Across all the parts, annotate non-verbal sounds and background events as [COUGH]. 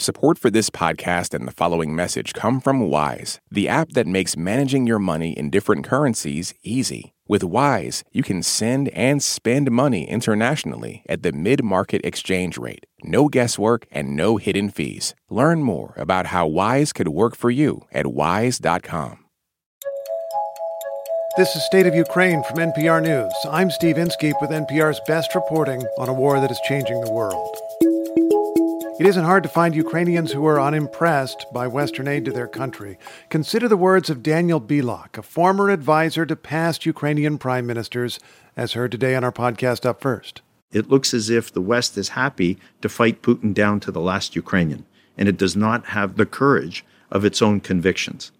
Support for this podcast and the following message come from Wise, the app that makes managing your money in different currencies easy. With Wise, you can send and spend money internationally at the mid market exchange rate. No guesswork and no hidden fees. Learn more about how Wise could work for you at wise.com. This is State of Ukraine from NPR News. I'm Steve Inskeep with NPR's best reporting on a war that is changing the world. It isn't hard to find Ukrainians who are unimpressed by Western aid to their country. Consider the words of Daniel Bilak, a former advisor to past Ukrainian prime ministers, as heard today on our podcast Up First. It looks as if the West is happy to fight Putin down to the last Ukrainian, and it does not have the courage of its own convictions.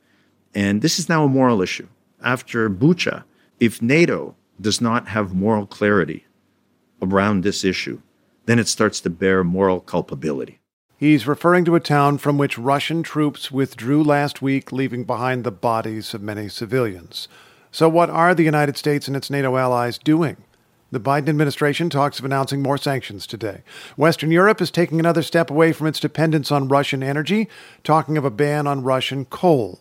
And this is now a moral issue. After Bucha, if NATO does not have moral clarity around this issue, then it starts to bear moral culpability. He's referring to a town from which Russian troops withdrew last week, leaving behind the bodies of many civilians. So, what are the United States and its NATO allies doing? The Biden administration talks of announcing more sanctions today. Western Europe is taking another step away from its dependence on Russian energy, talking of a ban on Russian coal.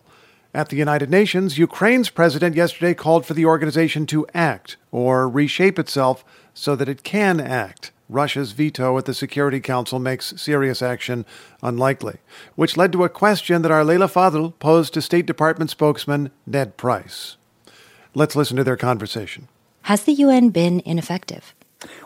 At the United Nations, Ukraine's president yesterday called for the organization to act or reshape itself so that it can act. Russia's veto at the Security Council makes serious action unlikely, which led to a question that our Leila Fadel posed to State Department spokesman Ned Price. Let's listen to their conversation. Has the UN been ineffective?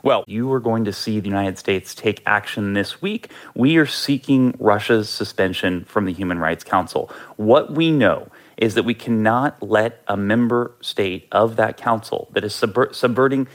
Well, you are going to see the United States take action this week. We are seeking Russia's suspension from the Human Rights Council. What we know is that we cannot let a member state of that council that is subver- subverting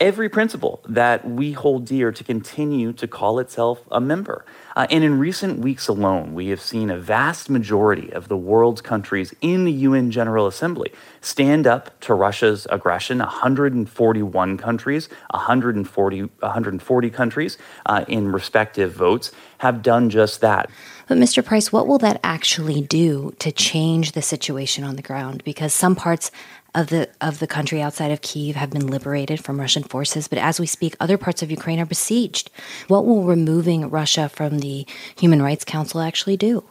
every principle that we hold dear to continue to call itself a member. Uh, and in recent weeks alone, we have seen a vast majority of the world's countries in the UN General Assembly stand up to Russia's aggression. 141 countries, 140, 140 countries uh, in respective votes have done just that. But, Mr. Price, what will that actually do to change the situation on the ground? Because some parts of the of the country outside of Kiev have been liberated from Russian forces, but as we speak, other parts of Ukraine are besieged. What will removing Russia from the Human Rights Council actually do?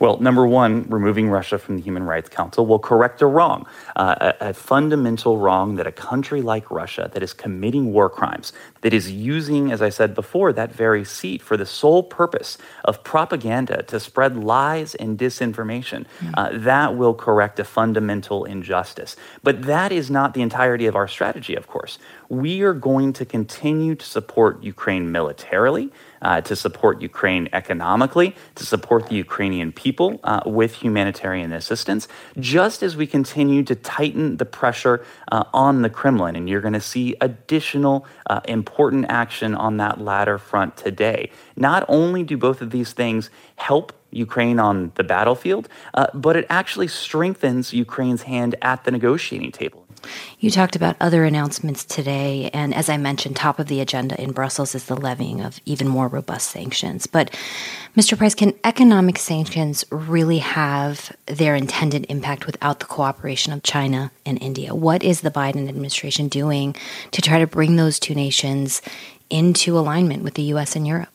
Well, number one, removing Russia from the Human Rights Council will correct a wrong, uh, a, a, fundamental wrong that a country like Russia, that is committing war crimes, that is using, as I said before, that very seat for the sole purpose of propaganda to spread lies and disinformation, mm. uh, that will correct a fundamental injustice. But that is not the entirety of our strategy, of course. We are going to continue to support Ukraine militarily uh, to support Ukraine economically, to support the Ukrainian people uh, with humanitarian assistance, just as we continue to tighten the pressure uh, on the Kremlin. And you're going to see additional uh, important action on that latter front today. Not only do both of these things help Ukraine on the battlefield, uh, but it actually strengthens Ukraine's hand at the negotiating table. You talked about other announcements today, and as I mentioned, top of the agenda in Brussels is the levying of even more robust sanctions. But, Mr. Price, can economic sanctions really have their intended impact without the cooperation of China and India? What is the Biden administration doing to try to bring those two nations into alignment with the U.S. and Europe?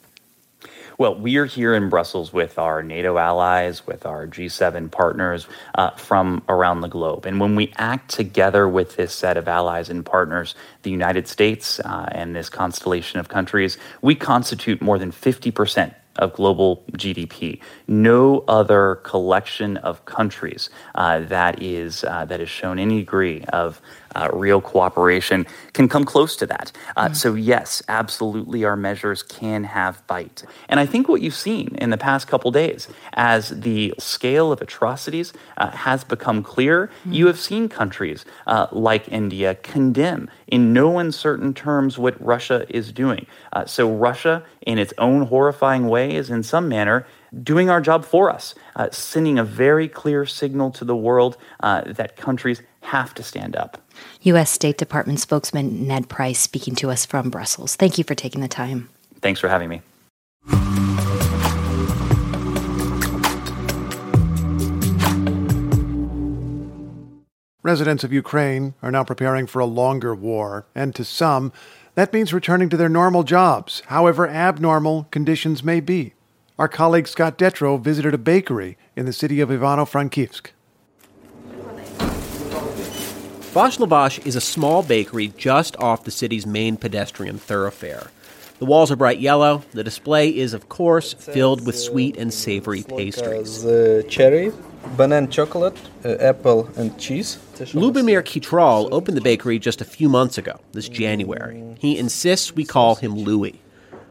Well, we are here in Brussels with our NATO allies, with our G7 partners uh, from around the globe. And when we act together with this set of allies and partners, the United States uh, and this constellation of countries, we constitute more than 50% of global GDP. No other collection of countries uh, that is uh, that has shown any degree of uh, real cooperation can come close to that. Uh, mm. So, yes, absolutely, our measures can have bite. And I think what you've seen in the past couple days, as the scale of atrocities uh, has become clear, mm. you have seen countries uh, like India condemn in no uncertain terms what Russia is doing. Uh, so, Russia, in its own horrifying way, is in some manner doing our job for us, uh, sending a very clear signal to the world that countries have to stand up. U.S. State Department spokesman Ned Price speaking to us from Brussels. Thank you for taking the time. Thanks for having me. Residents of Ukraine are now preparing for a longer war, and to some, that means returning to their normal jobs, however abnormal conditions may be. Our colleague Scott Detrow visited a bakery in the city of Ivano-Frankivsk. Vash Lavash is a small bakery just off the city's main pedestrian thoroughfare. The walls are bright yellow. The display is, of course, filled with uh, sweet and savory uh, pastries. The cherry, banana chocolate, uh, apple, and cheese. Lubomir Kitral opened the bakery just a few months ago, this mm. January. He insists we call him Louis.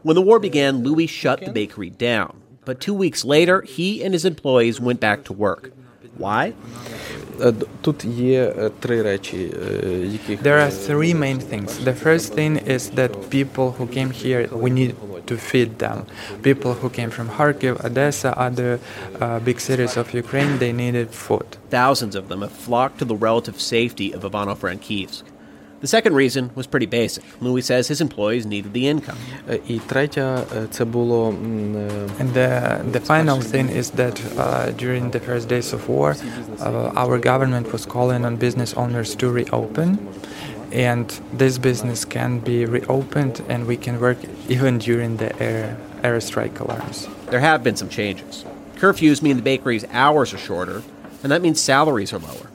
When the war began, Louis shut the bakery down. But two weeks later, he and his employees went back to work. Why? Тут є три речі, яких There are three main things. The first thing is that people who came here, we need to feed them. People who came from Kharkiv, Odessa, other uh, big cities of Ukraine, they needed food. Thousands of them have flocked to the relative safety of Ivano-Frankivsk. The second reason was pretty basic. Louis says his employees needed the income. And the, the final thing is that uh, during the first days of war, uh, our government was calling on business owners to reopen. And this business can be reopened and we can work even during the air, strike. alarms. There have been some changes. Curfews mean the bakery's hours are shorter, and that means salaries are lower.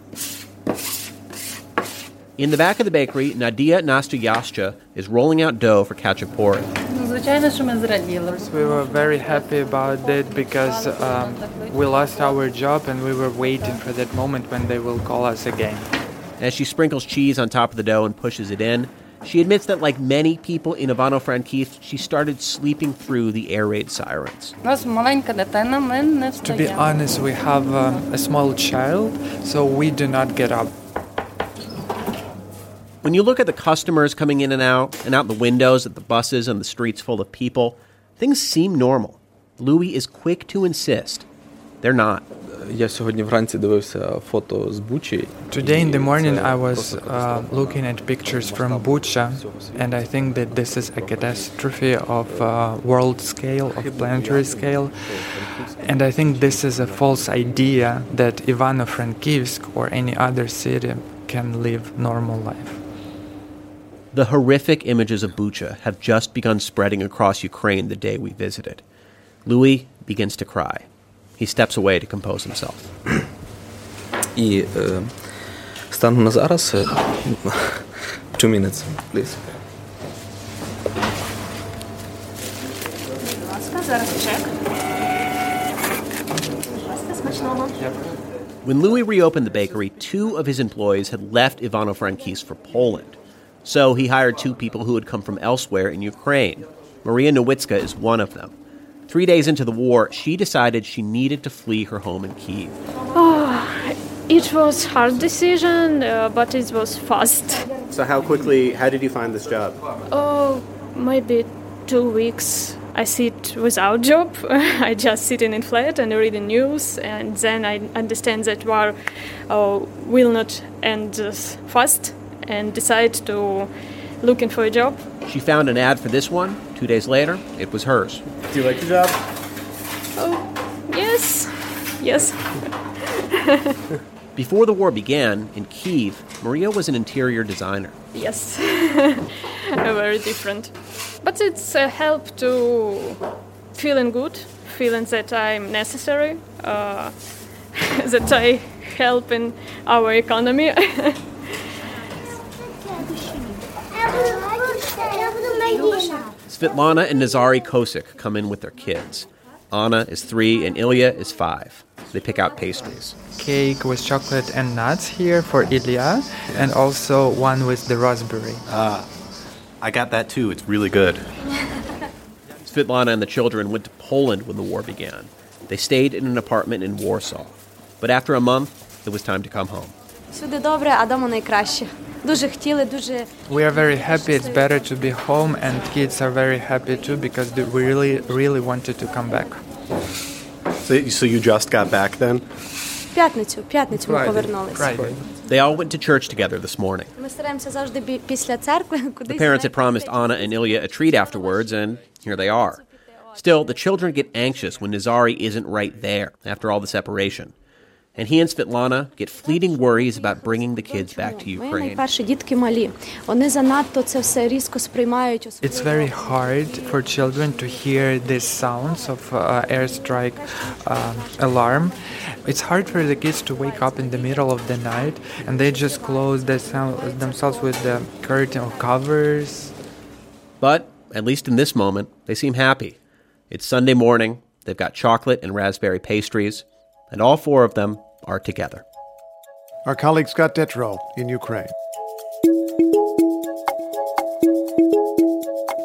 In the back of the bakery, Nadia Nastoyascha is rolling out dough for khachapuri. We were very happy about it because um, we lost our job and we were waiting for that moment when they will call us again. As she sprinkles cheese on top of the dough and pushes it in, she admits that, like many people in Ivano-Frankivsk, she started sleeping through the air raid sirens. To be honest, we have um, a small child, so we do not get up when you look at the customers coming in and out, and out the windows at the buses and the streets full of people, things seem normal. Louis is quick to insist they're not. Today in the morning I was uh, looking at pictures from Bucha, and I think that this is a catastrophe of uh, world scale, of planetary scale. And I think this is a false idea that Ivano-Frankivsk or any other city can live normal life. The horrific images of Bucha have just begun spreading across Ukraine the day we visited. Louis begins to cry. He steps away to compose himself. І е, станом на зараз е, two minutes, please. When Louis reopened the bakery, two of his employees had left Ivano-Frankivsk for Poland. So he hired two people who had come from elsewhere in Ukraine. Maria Nowicka is one of them. Three days into the war, she decided she needed to flee her home in Kiev. It was hard decision, uh, but it was fast. So how quickly, how did you find this job? Oh, maybe two weeks. I sit without job. [LAUGHS] I just sit in a flat and read the news, and then I understand that war uh, will not end uh, fast, and decide to looking for a job. She found an ad for this one. Two days later, it was hers. Do you like the job? Oh, yes, yes. [LAUGHS] Before the war began, in Kiev, Maria was an interior designer. Yes, [LAUGHS] very different. But it's a help to feeling good, feeling that I'm necessary, uh, [LAUGHS] that I help in our economy. Svetlana and Nazari Kosik come in with their kids. Anna is three and Ilya is five. They pick out pastries. Cake with chocolate and nuts here for Ilya, and also one with the raspberry. Ah, I got that too. It's really good. [LAUGHS] Svetlana and the children went to Poland when the war began. They stayed in an apartment in Warsaw. But after a month, it was time to come home. Всюди добре, а дома найкраще. Дуже хотіли, дуже We are very happy. It's better to be home, and kids are very happy too because they really, really wanted to come back. So, so you just got back then? в п'ятницю, в п'ятницю ми повернулися. Friday. They all went to church together this morning. [LAUGHS] Ми стараємося завжди бі- після церкви The кудись. parents had promised Anna and Ilya a treat afterwards, and here they are. Still, the children get anxious when Nazari isn't right there after all the separation. and he and Svitlana get fleeting worries about bringing the kids back to Ukraine. It's very hard for children to hear these sounds of uh, airstrike uh, alarm. It's hard for the kids to wake up in the middle of the night and they just close themselves with the curtain or covers. But, at least in this moment, they seem happy. It's Sunday morning, they've got chocolate and raspberry pastries, and all four of them are together. Our colleague Scott Detrow in Ukraine.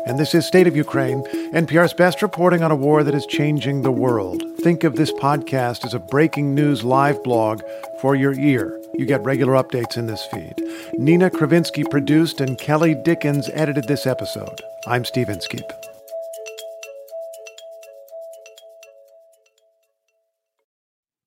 And this is State of Ukraine, NPR's best reporting on a war that is changing the world. Think of this podcast as a breaking news live blog for your ear. You get regular updates in this feed. Nina Kravinsky produced and Kelly Dickens edited this episode. I'm Steve Inskeep.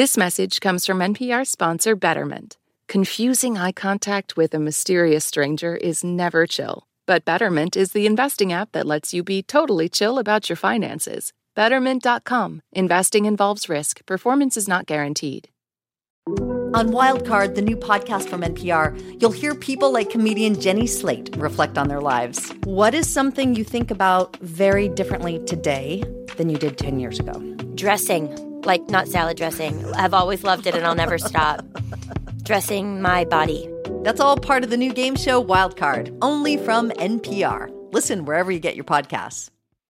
This message comes from NPR sponsor Betterment. Confusing eye contact with a mysterious stranger is never chill, but Betterment is the investing app that lets you be totally chill about your finances. Betterment.com. Investing involves risk, performance is not guaranteed. On Wildcard, the new podcast from NPR, you'll hear people like comedian Jenny Slate reflect on their lives. What is something you think about very differently today than you did 10 years ago? Dressing like not salad dressing. I've always loved it and I'll never stop. Dressing my body. That's all part of the new game show Wildcard, only from NPR. Listen wherever you get your podcasts.